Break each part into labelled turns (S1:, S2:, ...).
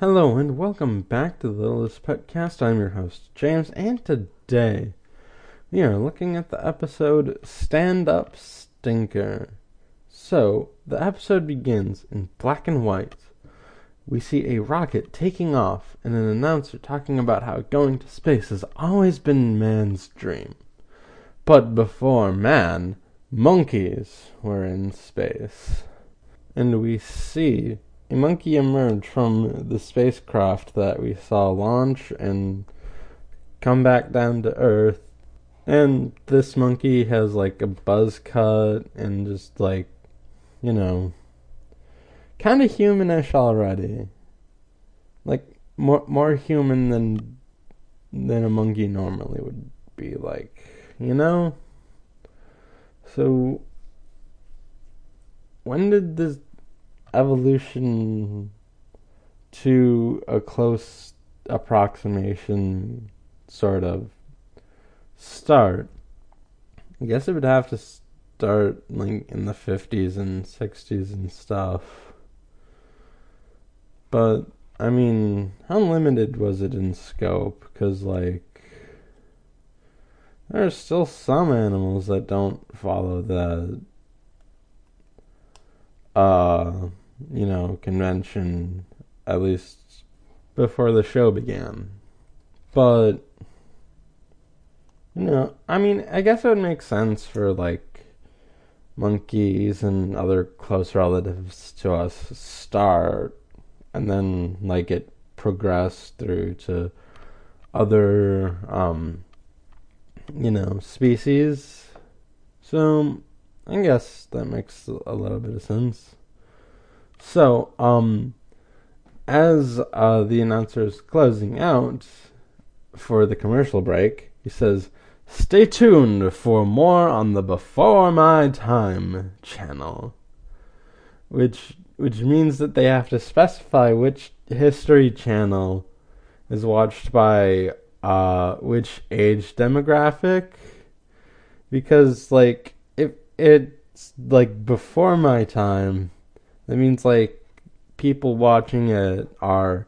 S1: Hello and welcome back to the Littlest Petcast. I'm your host, James, and today we are looking at the episode Stand Up Stinker. So, the episode begins in black and white. We see a rocket taking off and an announcer talking about how going to space has always been man's dream. But before man, monkeys were in space. And we see a monkey emerged from the spacecraft that we saw launch and come back down to Earth. And this monkey has like a buzz cut and just like, you know, kind of humanish already. Like more more human than than a monkey normally would be like, you know? So when did this evolution to a close approximation sort of start. I guess it would have to start like in the 50s and 60s and stuff. But I mean, how limited was it in scope? Because like there are still some animals that don't follow the uh you know, convention, at least before the show began. But, you know, I mean, I guess it would make sense for, like, monkeys and other close relatives to us start, and then, like, it progress through to other, um, you know, species. So, I guess that makes a little bit of sense. So, um, as uh, the announcer is closing out for the commercial break, he says, Stay tuned for more on the Before My Time channel. Which which means that they have to specify which history channel is watched by uh, which age demographic. Because like if it's like before my time, that means like people watching it are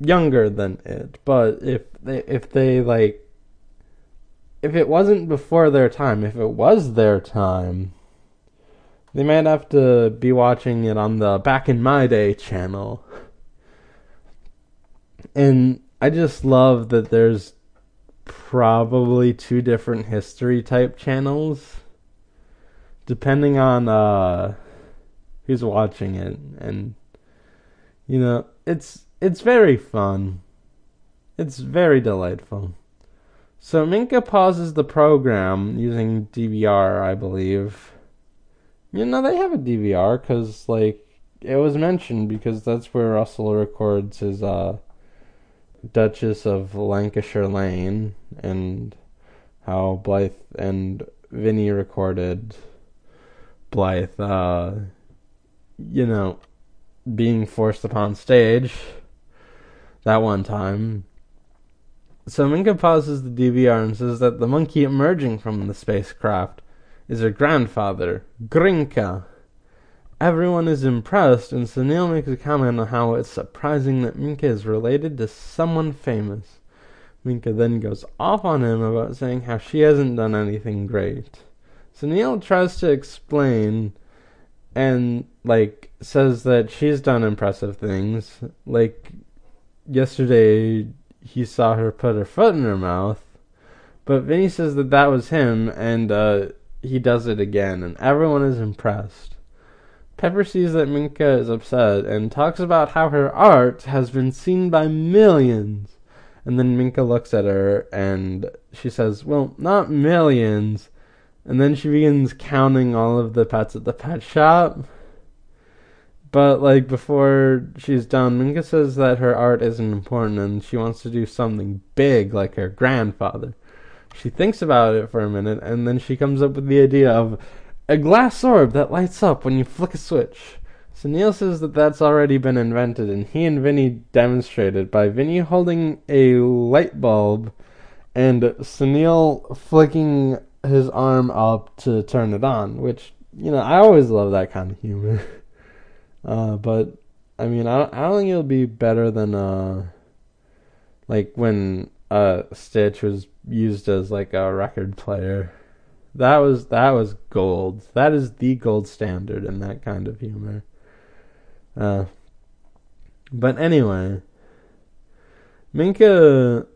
S1: younger than it. But if they if they like if it wasn't before their time, if it was their time, they might have to be watching it on the Back in My Day channel. And I just love that there's probably two different history type channels depending on uh who's watching it and you know it's it's very fun. It's very delightful. So minka pauses the program using dvr i believe. You know they have a dvr because like it was mentioned because that's where russell records his uh duchess of lancashire lane and how blythe and vinnie recorded blythe uh you know, being forced upon stage that one time. So Minka pauses the DVR and says that the monkey emerging from the spacecraft is her grandfather, Grinka. Everyone is impressed, and Sunil makes a comment on how it's surprising that Minka is related to someone famous. Minka then goes off on him about saying how she hasn't done anything great. Sunil tries to explain and like says that she's done impressive things. Like yesterday, he saw her put her foot in her mouth, but Vinnie says that that was him, and uh, he does it again, and everyone is impressed. Pepper sees that Minka is upset and talks about how her art has been seen by millions. And then Minka looks at her and she says, Well, not millions, and then she begins counting all of the pets at the pet shop. But like before she's done, Minka says that her art isn't important and she wants to do something big like her grandfather. She thinks about it for a minute and then she comes up with the idea of a glass orb that lights up when you flick a switch. Sunil says that that's already been invented and he and Vinnie demonstrated by Vinnie holding a light bulb and Sunil flicking his arm up to turn it on, which you know I always love that kind of humor. Uh, but I mean, I don't, I don't think it'll be better than uh, like when uh Stitch was used as like a record player. That was that was gold. That is the gold standard in that kind of humor. Uh, but anyway, Minka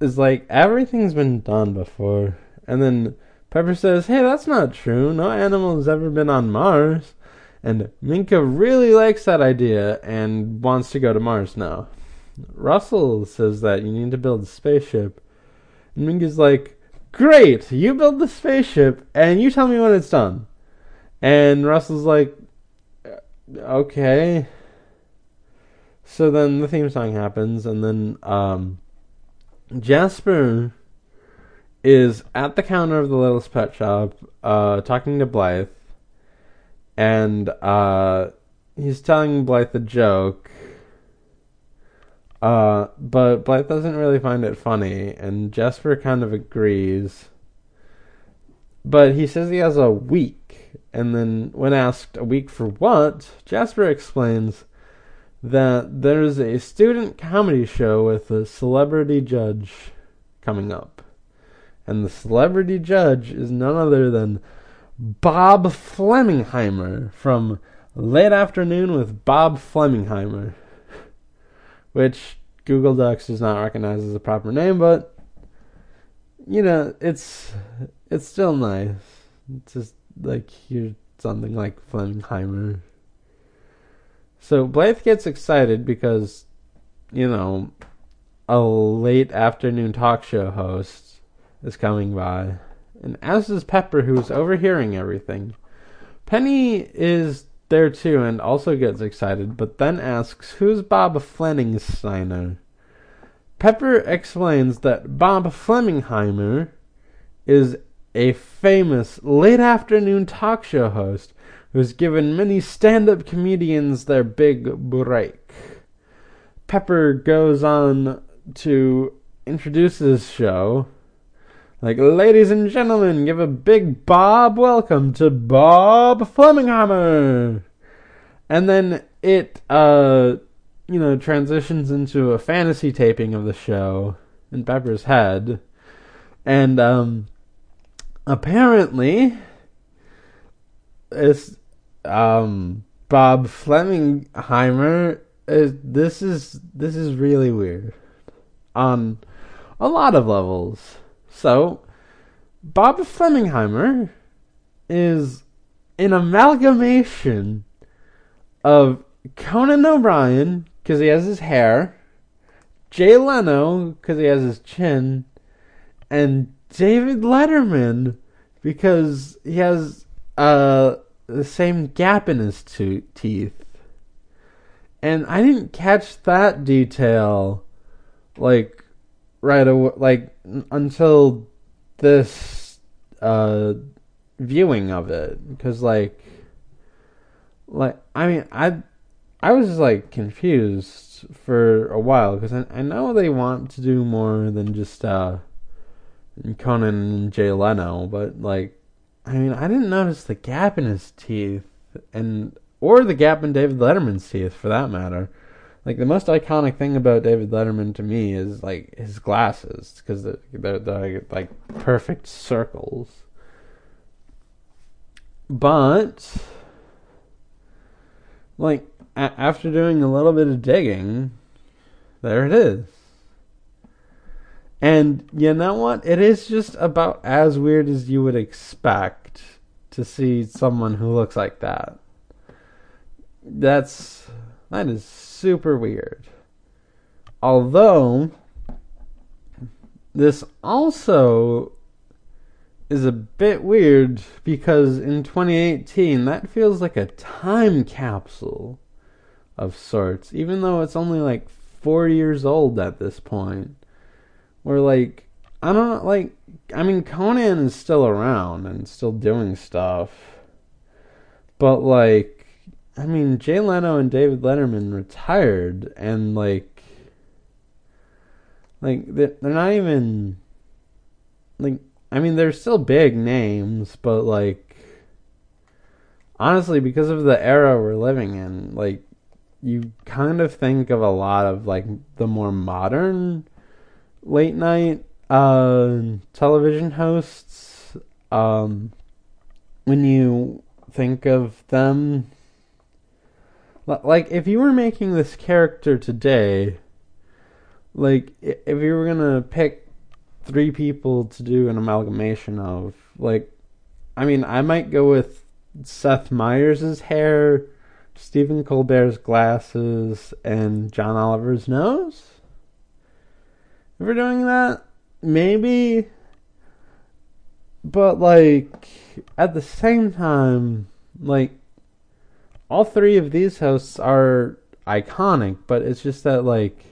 S1: is like everything's been done before, and then Pepper says, "Hey, that's not true. No animal has ever been on Mars." And Minka really likes that idea and wants to go to Mars now. Russell says that you need to build a spaceship. And Minka's like, Great, you build the spaceship and you tell me when it's done. And Russell's like, Okay. So then the theme song happens, and then um, Jasper is at the counter of the Littlest Pet Shop uh, talking to Blythe and uh, he's telling Blythe a joke. Uh, but Blythe doesn't really find it funny, and Jasper kind of agrees. But he says he has a week, and then when asked a week for what, Jasper explains that there's a student comedy show with a celebrity judge coming up. And the celebrity judge is none other than Bob Flemingheimer from Late Afternoon with Bob Flemingheimer, which Google Docs does not recognize as a proper name, but you know, it's it's still nice. It's just like hear something like Flemingheimer. So Blythe gets excited because, you know, a late afternoon talk show host is coming by and as is Pepper, who is overhearing everything. Penny is there too and also gets excited, but then asks, Who's Bob Flemingsteiner? Pepper explains that Bob Flemingheimer is a famous late afternoon talk show host who's given many stand up comedians their big break. Pepper goes on to introduce his show like, ladies and gentlemen, give a big Bob welcome to Bob Fleminghammer. And then it, uh, you know, transitions into a fantasy taping of the show in Pepper's head. And, um, apparently, it's, um, Bob Flemingheimer. Is, this is, this is really weird. On a lot of levels. So, Bob Flemingheimer is an amalgamation of Conan O'Brien because he has his hair, Jay Leno because he has his chin, and David Letterman because he has uh, the same gap in his to- teeth. And I didn't catch that detail like right away, like until this uh, viewing of it, because like, like I mean, I I was like confused for a while because I, I know they want to do more than just uh, Conan and Jay Leno, but like, I mean, I didn't notice the gap in his teeth and or the gap in David Letterman's teeth for that matter. Like the most iconic thing about David Letterman to me is like his glasses because they're, they're, they're like perfect circles. But like a- after doing a little bit of digging, there it is. And you know what? It is just about as weird as you would expect to see someone who looks like that. That's that is super weird. Although, this also is a bit weird because in 2018, that feels like a time capsule of sorts, even though it's only like four years old at this point. Where, like, I don't like, I mean, Conan is still around and still doing stuff, but, like, I mean, Jay Leno and David Letterman retired, and like, like they're they're not even like. I mean, they're still big names, but like, honestly, because of the era we're living in, like, you kind of think of a lot of like the more modern late night uh, television hosts. Um, when you think of them, like if you were making this character today, like if you were gonna pick three people to do an amalgamation of, like, I mean, I might go with Seth Meyers' hair, Stephen Colbert's glasses, and John Oliver's nose. If we're doing that, maybe. But, like, at the same time, like, all three of these hosts are iconic, but it's just that, like,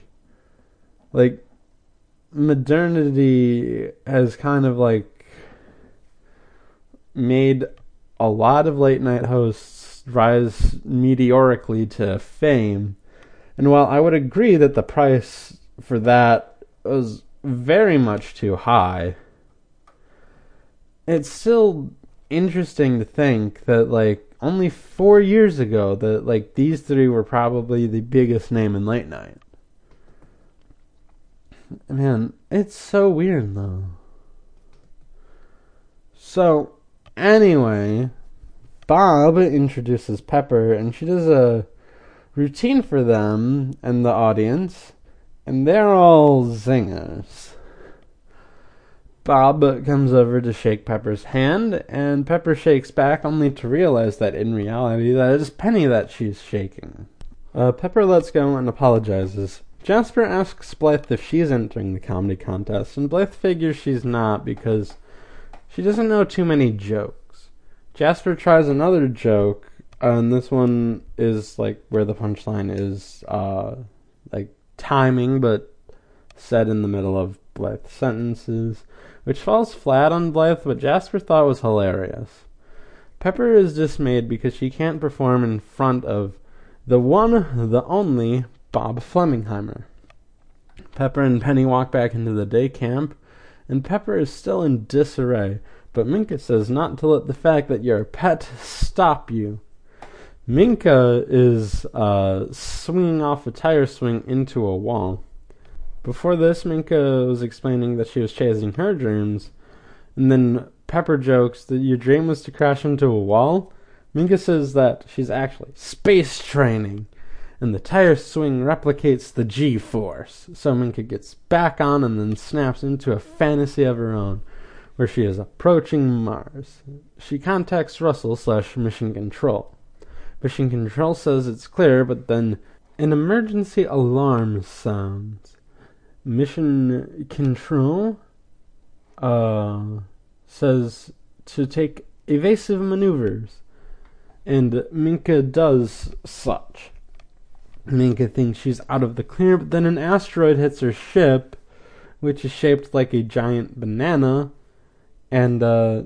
S1: like, modernity has kind of, like, made a lot of late night hosts rise meteorically to fame. And while I would agree that the price for that was very much too high, it's still interesting to think that like only 4 years ago that like these three were probably the biggest name in late night. Man, it's so weird though. So, Anyway, Bob introduces Pepper, and she does a routine for them and the audience, and they're all zingers. Bob comes over to shake Pepper's hand, and Pepper shakes back only to realize that in reality that it is Penny that she's shaking. Uh, Pepper lets go and apologizes. Jasper asks Blythe if she's entering the comedy contest, and Blythe figures she's not because she doesn't know too many jokes. Jasper tries another joke, and this one is like where the punchline is uh, like timing, but said in the middle of Blythe's sentences, which falls flat on Blythe, but Jasper thought was hilarious. Pepper is dismayed because she can't perform in front of the one, the only Bob Flemingheimer. Pepper and Penny walk back into the day camp, and Pepper is still in disarray, but Minka says not to let the fact that you're a pet stop you. Minka is uh, swinging off a tire swing into a wall. Before this, Minka was explaining that she was chasing her dreams, and then Pepper jokes that your dream was to crash into a wall. Minka says that she's actually space training and the tire swing replicates the G force. So Minka gets back on and then snaps into a fantasy of her own, where she is approaching Mars. She contacts Russell slash Mission Control. Mission Control says it's clear, but then an emergency alarm sounds. Mission Control uh, says to take evasive maneuvers, and Minka does such. Minka thinks she's out of the clear, but then an asteroid hits her ship, which is shaped like a giant banana. And uh,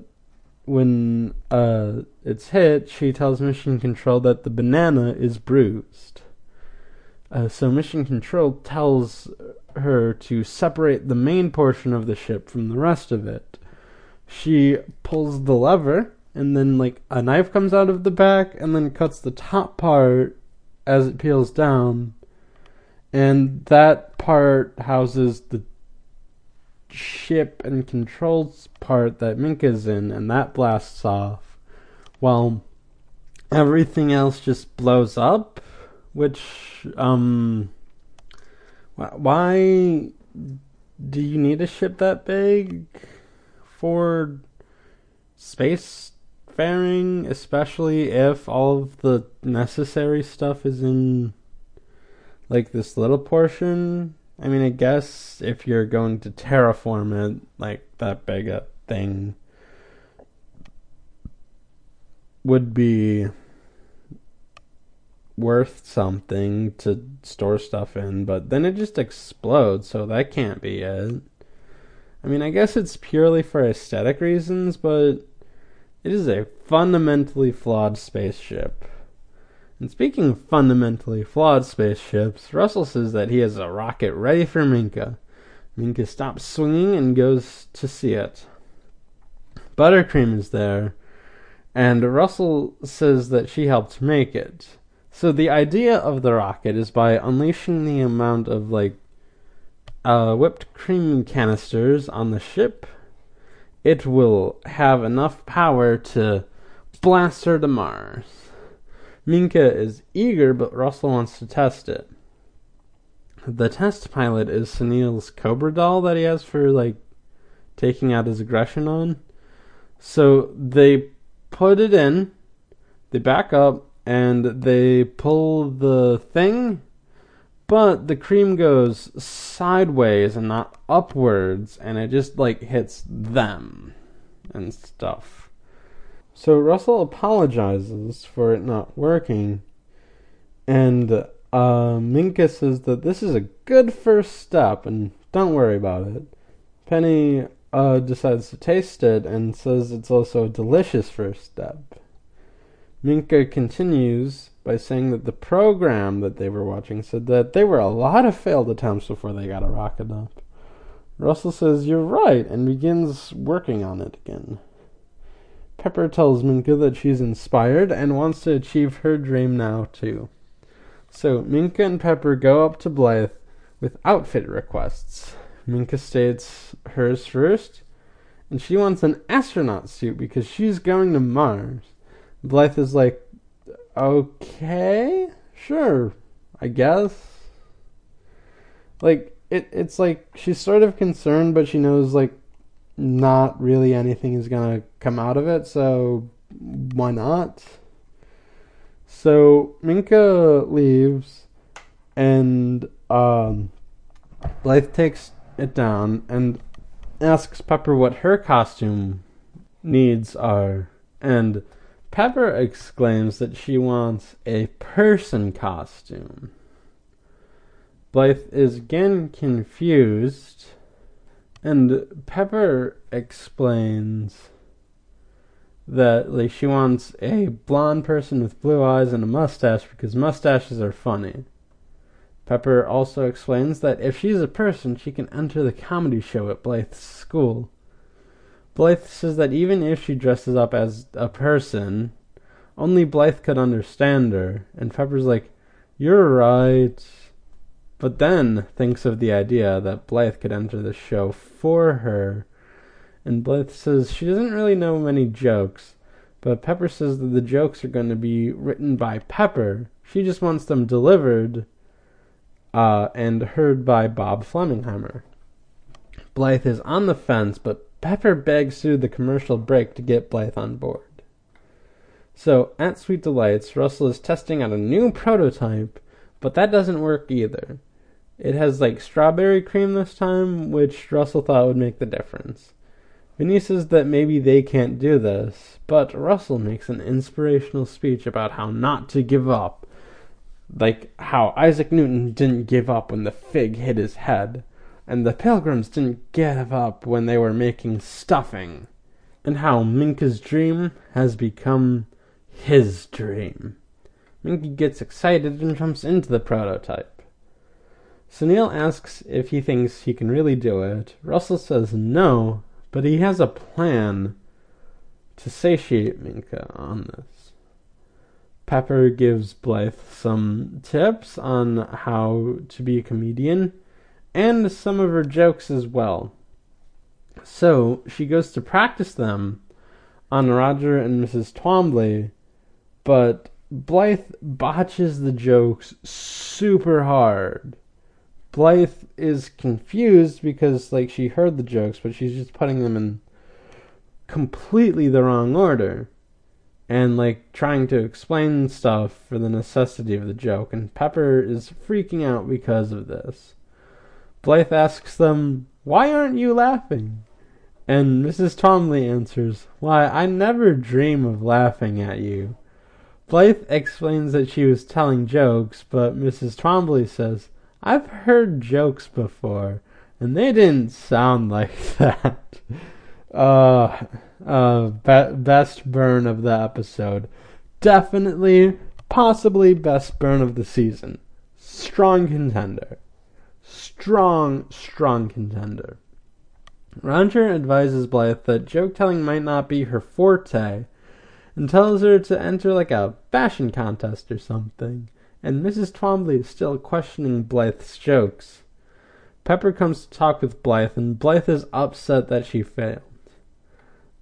S1: when uh, it's hit, she tells Mission Control that the banana is bruised. Uh, so Mission Control tells her to separate the main portion of the ship from the rest of it. She pulls the lever, and then like a knife comes out of the back, and then cuts the top part as it peels down, and that part houses the ship and controls part that Minka's in, and that blasts off, while everything else just blows up. Which, um, why do you need a ship that big for space faring, especially if all of the necessary stuff is in like this little portion. I mean, I guess if you're going to terraform it, like that big a thing would be worth something to store stuff in, but then it just explodes, so that can't be it. I mean, I guess it's purely for aesthetic reasons, but it is a fundamentally flawed spaceship. And speaking of fundamentally flawed spaceships, Russell says that he has a rocket ready for Minka. Minka stops swinging and goes to see it. Buttercream is there, and Russell says that she helped make it. So the idea of the rocket is by unleashing the amount of like uh, whipped cream canisters on the ship, it will have enough power to blast her to Mars. Minka is eager, but Russell wants to test it. The test pilot is Sunil's Cobra doll that he has for like taking out his aggression on. So they put it in, they back up, and they pull the thing, but the cream goes sideways and not upwards, and it just like hits them and stuff. So Russell apologizes for it not working, and uh, Minka says that this is a good first step and don't worry about it. Penny uh, decides to taste it and says it's also a delicious first step. Minka continues by saying that the program that they were watching said that there were a lot of failed attempts before they got a rocket up. Russell says, You're right, and begins working on it again. Pepper tells Minka that she's inspired and wants to achieve her dream now, too. So Minka and Pepper go up to Blythe with outfit requests. Minka states hers first, and she wants an astronaut suit because she's going to Mars. Blythe is like, okay, sure, I guess. Like it, it's like she's sort of concerned, but she knows like not really anything is gonna come out of it, so why not? So Minka leaves, and um, Blythe takes it down and asks Pepper what her costume needs are, and Pepper exclaims that she wants a person costume. Blythe is again confused, and Pepper explains that like she wants a blonde person with blue eyes and a mustache because mustaches are funny. Pepper also explains that if she's a person, she can enter the comedy show at Blythe's school. Blythe says that even if she dresses up as a person, only Blythe could understand her. And Pepper's like, You're right. But then thinks of the idea that Blythe could enter the show for her. And Blythe says she doesn't really know many jokes, but Pepper says that the jokes are going to be written by Pepper. She just wants them delivered uh, and heard by Bob Flemingheimer. Blythe is on the fence, but Pepper begs through the commercial break to get Blythe on board. So, at Sweet Delights, Russell is testing out a new prototype, but that doesn't work either. It has like strawberry cream this time, which Russell thought would make the difference. Vinnie says that maybe they can't do this, but Russell makes an inspirational speech about how not to give up. Like how Isaac Newton didn't give up when the fig hit his head and the pilgrims didn't give up when they were making stuffing, and how Minka's dream has become his dream. Minka gets excited and jumps into the prototype. Sunil asks if he thinks he can really do it. Russell says no, but he has a plan to satiate Minka on this. Pepper gives Blythe some tips on how to be a comedian and some of her jokes as well. So she goes to practice them on Roger and Mrs. Twombly, but Blythe botches the jokes super hard. Blythe is confused because like she heard the jokes, but she's just putting them in completely the wrong order. And like trying to explain stuff for the necessity of the joke, and Pepper is freaking out because of this. Blythe asks them, Why aren't you laughing? And Mrs. Twombly answers, Why, I never dream of laughing at you. Blythe explains that she was telling jokes, but Mrs. Twombly says, I've heard jokes before, and they didn't sound like that. Uh, uh, be- best burn of the episode. Definitely, possibly best burn of the season. Strong contender strong, strong contender. Roger advises Blythe that joke telling might not be her forte, and tells her to enter like a fashion contest or something. And Mrs. Twombly is still questioning Blythe's jokes. Pepper comes to talk with Blythe, and Blythe is upset that she failed.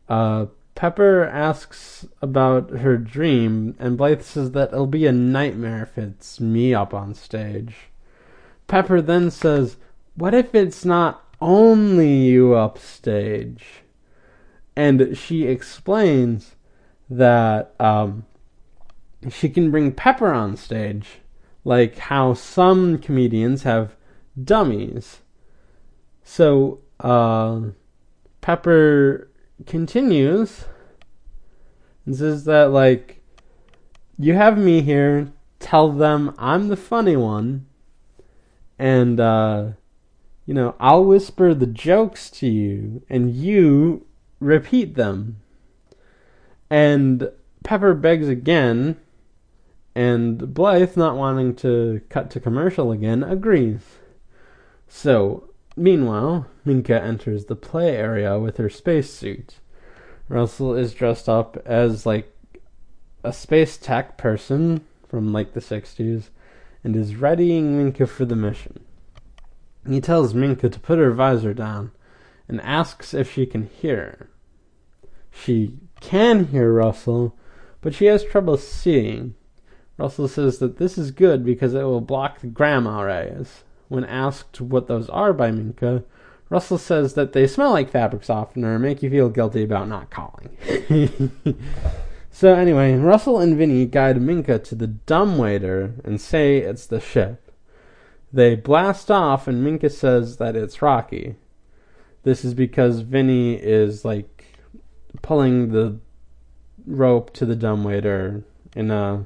S1: Uh, Pepper asks about her dream, and Blythe says that it'll be a nightmare if it's me up on stage. Pepper then says, What if it's not only you upstage? And she explains that um, she can bring Pepper on stage, like how some comedians have dummies. So, uh, Pepper continues and says that, like, you have me here, tell them I'm the funny one, and, uh, you know, I'll whisper the jokes to you, and you repeat them. And Pepper begs again, and Blythe, not wanting to cut to commercial again, agrees. So, meanwhile, Minka enters the play area with her spacesuit. Russell is dressed up as like a space tech person from like the 60s and is readying Minka for the mission. He tells Minka to put her visor down and asks if she can hear. She can hear Russell, but she has trouble seeing. Russell says that this is good because it will block the gamma rays. When asked what those are by Minka, Russell says that they smell like fabric softener and make you feel guilty about not calling. so anyway, Russell and Vinnie guide Minka to the dumbwaiter and say it's the ship. They blast off and Minka says that it's Rocky. This is because Vinnie is like pulling the rope to the dumbwaiter in a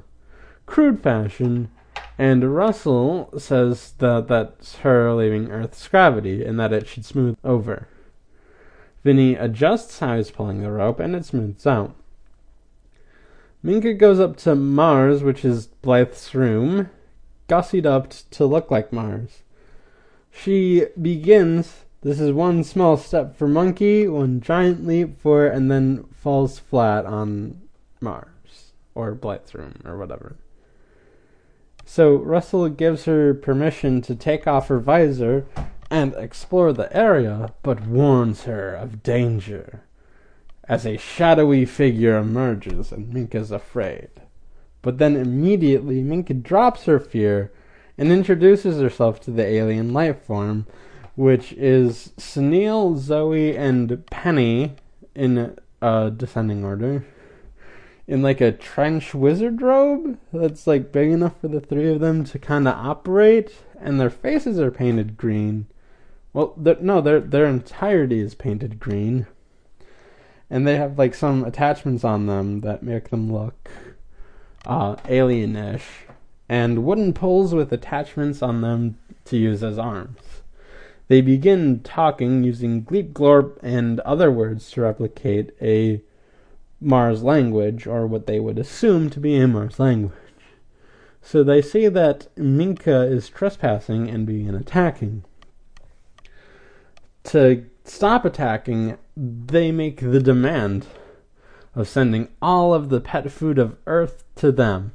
S1: crude fashion and Russell says that that's her leaving Earth's gravity and that it should smooth over. Vinnie adjusts how he's pulling the rope and it smooths out. Minka goes up to Mars, which is Blythe's room, gussied up to look like Mars. She begins, this is one small step for Monkey, one giant leap for, and then falls flat on Mars, or Blythe's room, or whatever. So Russell gives her permission to take off her visor and explore the area, but warns her of danger. As a shadowy figure emerges and Minka's afraid. But then immediately Minka drops her fear and introduces herself to the alien life form, which is Sunil, Zoe, and Penny in uh, descending order in like a trench wizard robe that's like big enough for the three of them to kind of operate, and their faces are painted green. Well, no, their their entirety is painted green, and they have like some attachments on them that make them look uh, alienish, and wooden poles with attachments on them to use as arms. They begin talking using gleep glorp and other words to replicate a Mars language, or what they would assume to be a Mars language. So they say that Minka is trespassing and begin attacking. To stop attacking, they make the demand of sending all of the pet food of Earth to them.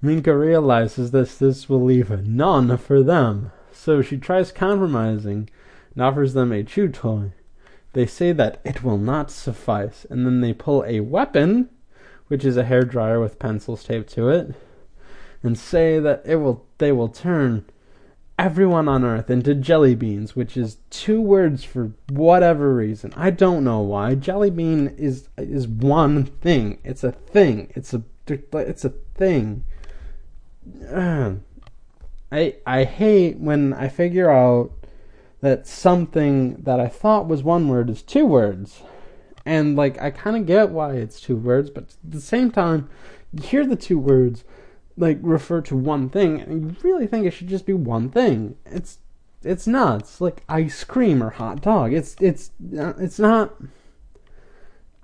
S1: Minka realizes that this will leave none for them, so she tries compromising and offers them a chew toy. They say that it will not suffice, and then they pull a weapon, which is a hair dryer with pencils taped to it, and say that it will they will turn everyone on earth into jelly beans, which is two words for whatever reason. I don't know why. Jelly bean is is one thing. It's a thing. It's a it's a thing. I I hate when I figure out that something that I thought was one word is two words. And like I kind of get why it's two words, but at the same time, you hear the two words like refer to one thing, and you really think it should just be one thing. It's it's nuts. Like ice cream or hot dog. It's it's uh, it's not.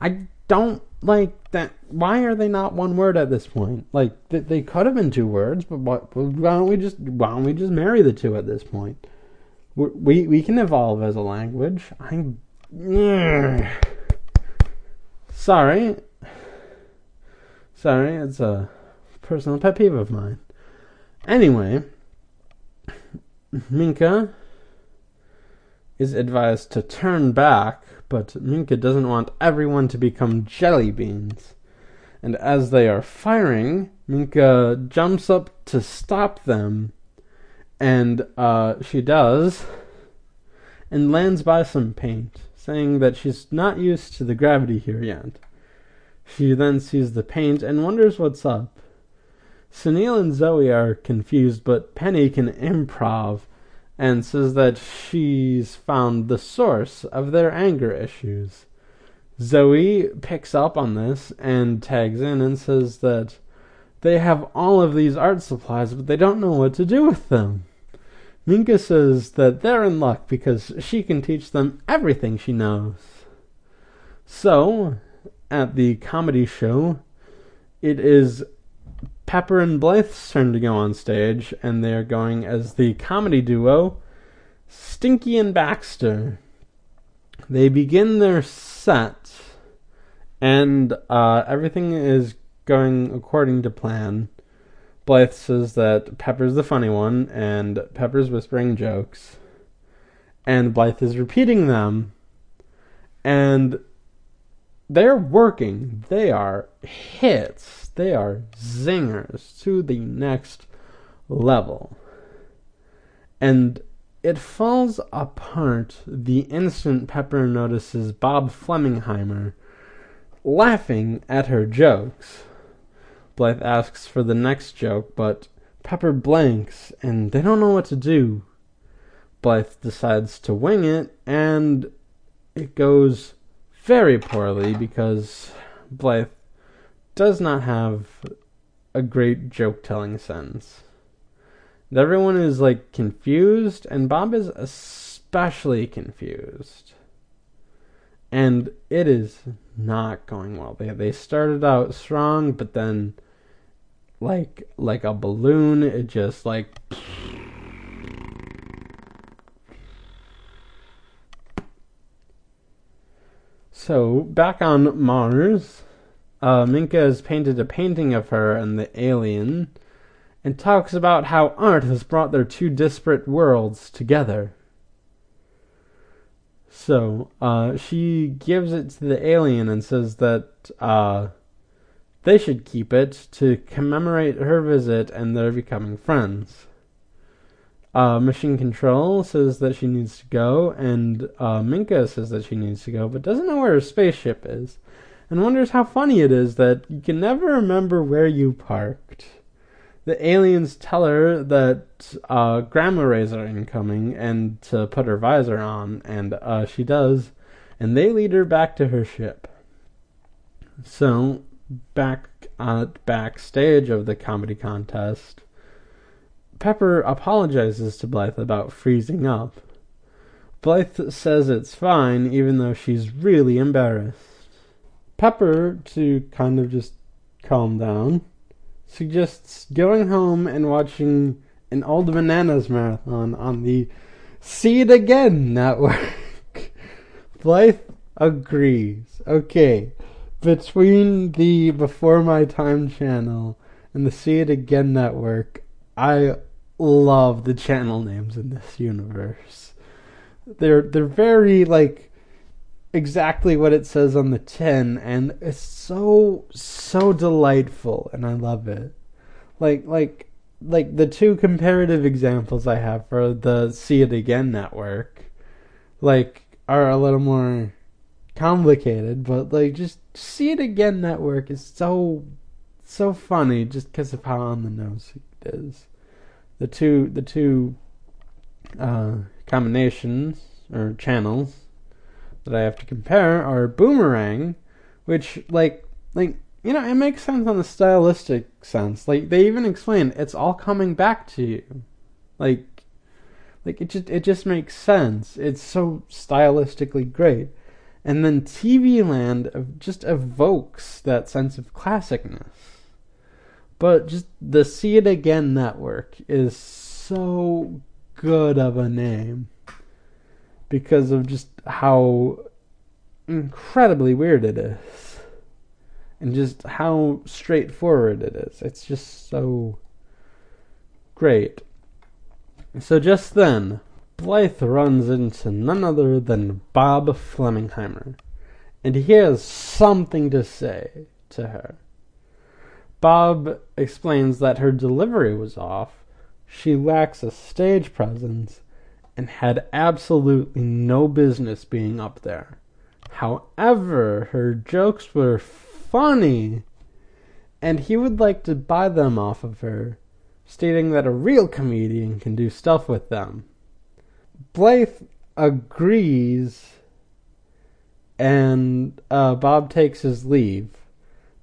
S1: I don't like that. Why are they not one word at this point? Like they, they could have been two words, but why, why don't we just why don't we just marry the two at this point? we we can evolve as a language. I'm sorry. Sorry, it's a personal pet peeve of mine. Anyway, Minka is advised to turn back, but Minka doesn't want everyone to become jelly beans. And as they are firing, Minka jumps up to stop them, and uh, she does, and lands by some paint, saying that she's not used to the gravity here yet. She then sees the paint and wonders what's up. Sunil and Zoe are confused, but Penny can improv and says that she's found the source of their anger issues. Zoe picks up on this and tags in and says that they have all of these art supplies, but they don't know what to do with them. Minka says that they're in luck because she can teach them everything she knows. So, at the comedy show, it is Pepper and Blythe's turn to go on stage, and they're going as the comedy duo Stinky and Baxter. They begin their set, and uh, everything is going according to plan. Blythe says that Pepper's the funny one, and Pepper's whispering jokes, and Blythe is repeating them, and they're working. They are hits they are zingers to the next level. And it falls apart the instant Pepper notices Bob Flemingheimer laughing at her jokes. Blythe asks for the next joke, but Pepper blanks and they don't know what to do. Blythe decides to wing it, and it goes very poorly because Blythe does not have a great joke telling sense. Everyone is like confused, and Bob is especially confused. And it is not going well. They they started out strong, but then like like a balloon, it just like So back on Mars, uh, Minka has painted a painting of her and the alien and talks about how art has brought their two disparate worlds together. So, uh, she gives it to the alien and says that uh, they should keep it to commemorate her visit and their becoming friends. Uh, Control says that she needs to go, and uh, Minka says that she needs to go, but doesn't know where her spaceship is and wonders how funny it is that you can never remember where you parked. The aliens tell her that uh, gamma rays are incoming and to put her visor on, and uh, she does, and they lead her back to her ship. So, back at backstage of the comedy contest, Pepper apologizes to Blythe about freezing up. Blythe says it's fine, even though she's really embarrassed. Pepper, to kind of just calm down, suggests going home and watching an Old Bananas marathon on the See It Again network. Blythe agrees. Okay, between the Before My Time channel and the See It Again network, I love the channel names in this universe. They're they're very like exactly what it says on the tin and it's so so delightful and I love it. Like like like the two comparative examples I have for the See It Again network like are a little more complicated, but like just See It Again network is so so funny just because of how on the nose it is. The two the two uh, combinations or channels that I have to compare are Boomerang, which like like you know it makes sense on the stylistic sense. Like they even explain it's all coming back to you, like like it just it just makes sense. It's so stylistically great. And then TV Land just evokes that sense of classicness. But just the See It Again network is so good of a name because of just how incredibly weird it is. and just how straightforward it is. It's just so great. So just then, Blythe runs into none other than Bob Flemingheimer, and he has something to say to her. Bob explains that her delivery was off, she lacks a stage presence, and had absolutely no business being up there. However, her jokes were funny, and he would like to buy them off of her, stating that a real comedian can do stuff with them. Blythe agrees, and uh, Bob takes his leave.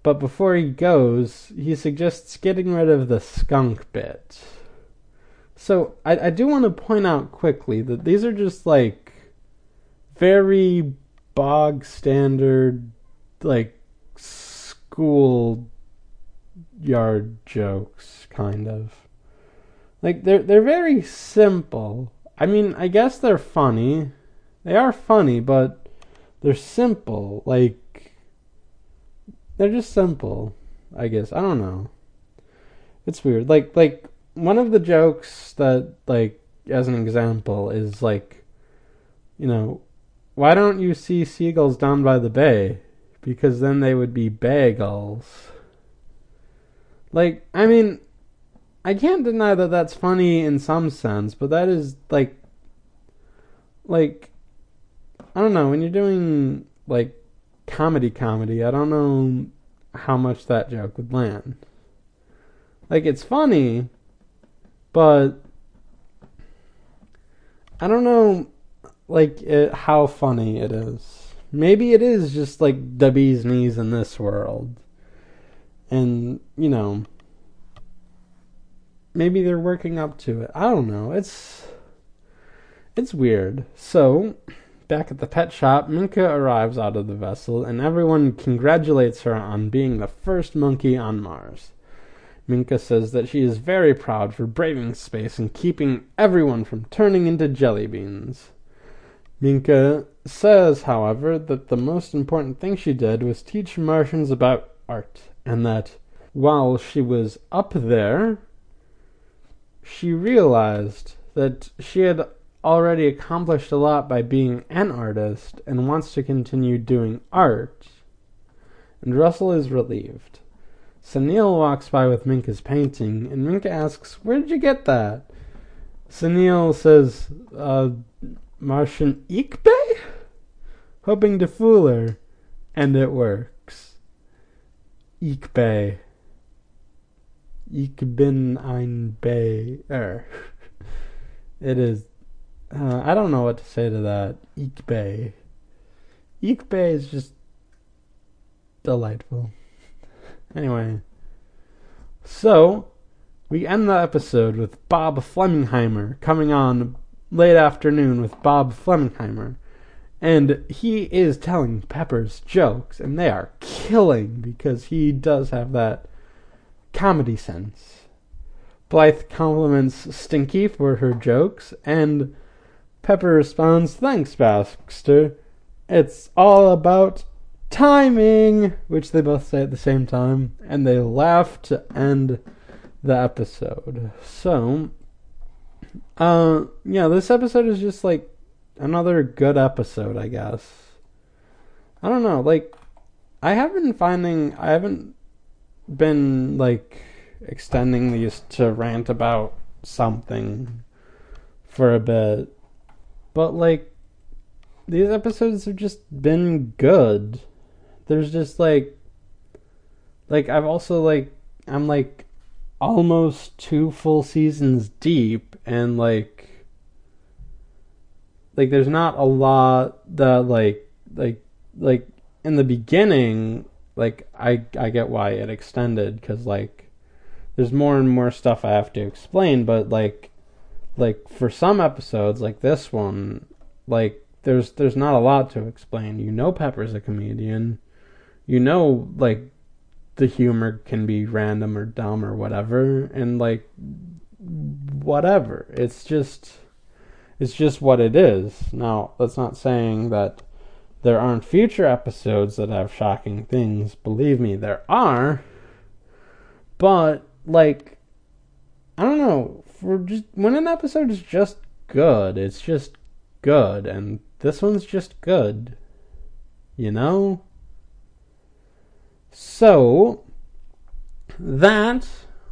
S1: But before he goes, he suggests getting rid of the skunk bit. So I, I do want to point out quickly that these are just like very bog standard, like school yard jokes, kind of. Like they're they're very simple. I mean, I guess they're funny. They are funny, but they're simple. Like they're just simple. I guess I don't know. It's weird. Like like one of the jokes that like as an example is like you know why don't you see seagulls down by the bay because then they would be bagels like i mean i can't deny that that's funny in some sense but that is like like i don't know when you're doing like comedy comedy i don't know how much that joke would land like it's funny but I don't know, like it, how funny it is. Maybe it is just like the bee's knees in this world, and you know, maybe they're working up to it. I don't know. It's it's weird. So, back at the pet shop, Minka arrives out of the vessel, and everyone congratulates her on being the first monkey on Mars. Minka says that she is very proud for braving space and keeping everyone from turning into jelly beans. Minka says, however, that the most important thing she did was teach Martians about art, and that while she was up there, she realized that she had already accomplished a lot by being an artist and wants to continue doing art. And Russell is relieved. Sunil walks by with Minka's painting, and Minka asks, Where did you get that? Sunil says, uh, Martian Ikbe? Hoping to fool her, and it works. Ikbe. Ich bin ein Bayer. It is. Uh, I don't know what to say to that. Ikbe. Ikbe is just delightful. Anyway, so we end the episode with Bob Flemingheimer coming on late afternoon with Bob Flemingheimer. And he is telling Pepper's jokes, and they are killing because he does have that comedy sense. Blythe compliments Stinky for her jokes, and Pepper responds, Thanks, Baxter. It's all about timing, which they both say at the same time, and they laugh to end the episode. So, uh, yeah, this episode is just like another good episode, I guess. I don't know, like, I have been finding, I haven't been, like, extending these to rant about something for a bit. But, like, these episodes have just been good. There's just like like I've also like I'm like almost two full seasons deep and like like there's not a lot that like like like in the beginning like I I get why it extended cuz like there's more and more stuff I have to explain but like like for some episodes like this one like there's there's not a lot to explain. You know Pepper's a comedian you know like the humor can be random or dumb or whatever and like whatever it's just it's just what it is now that's not saying that there aren't future episodes that have shocking things. Believe me, there are. But like I don't know, for just when an episode is just good, it's just good and this one's just good. You know? So that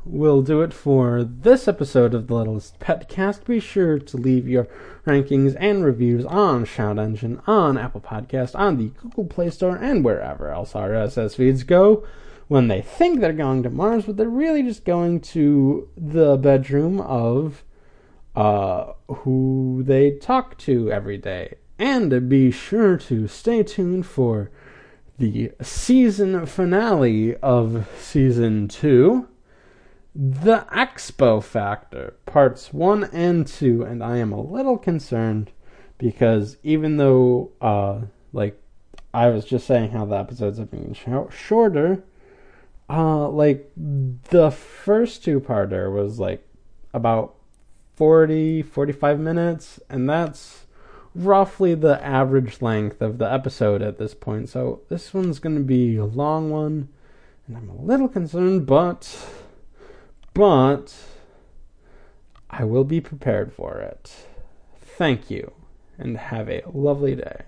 S1: will do it for this episode of the Littlest Pet Cast. Be sure to leave your rankings and reviews on Shout Engine, on Apple Podcast, on the Google Play Store, and wherever else RSS feeds go when they think they're going to Mars, but they're really just going to the bedroom of uh, who they talk to every day. And be sure to stay tuned for the season finale of season two, The Expo Factor, parts one and two. And I am a little concerned because even though, uh, like, I was just saying how the episodes have been sh- shorter, uh, like, the first two parter was like about 40, 45 minutes, and that's roughly the average length of the episode at this point. So this one's going to be a long one, and I'm a little concerned, but but I will be prepared for it. Thank you, and have a lovely day.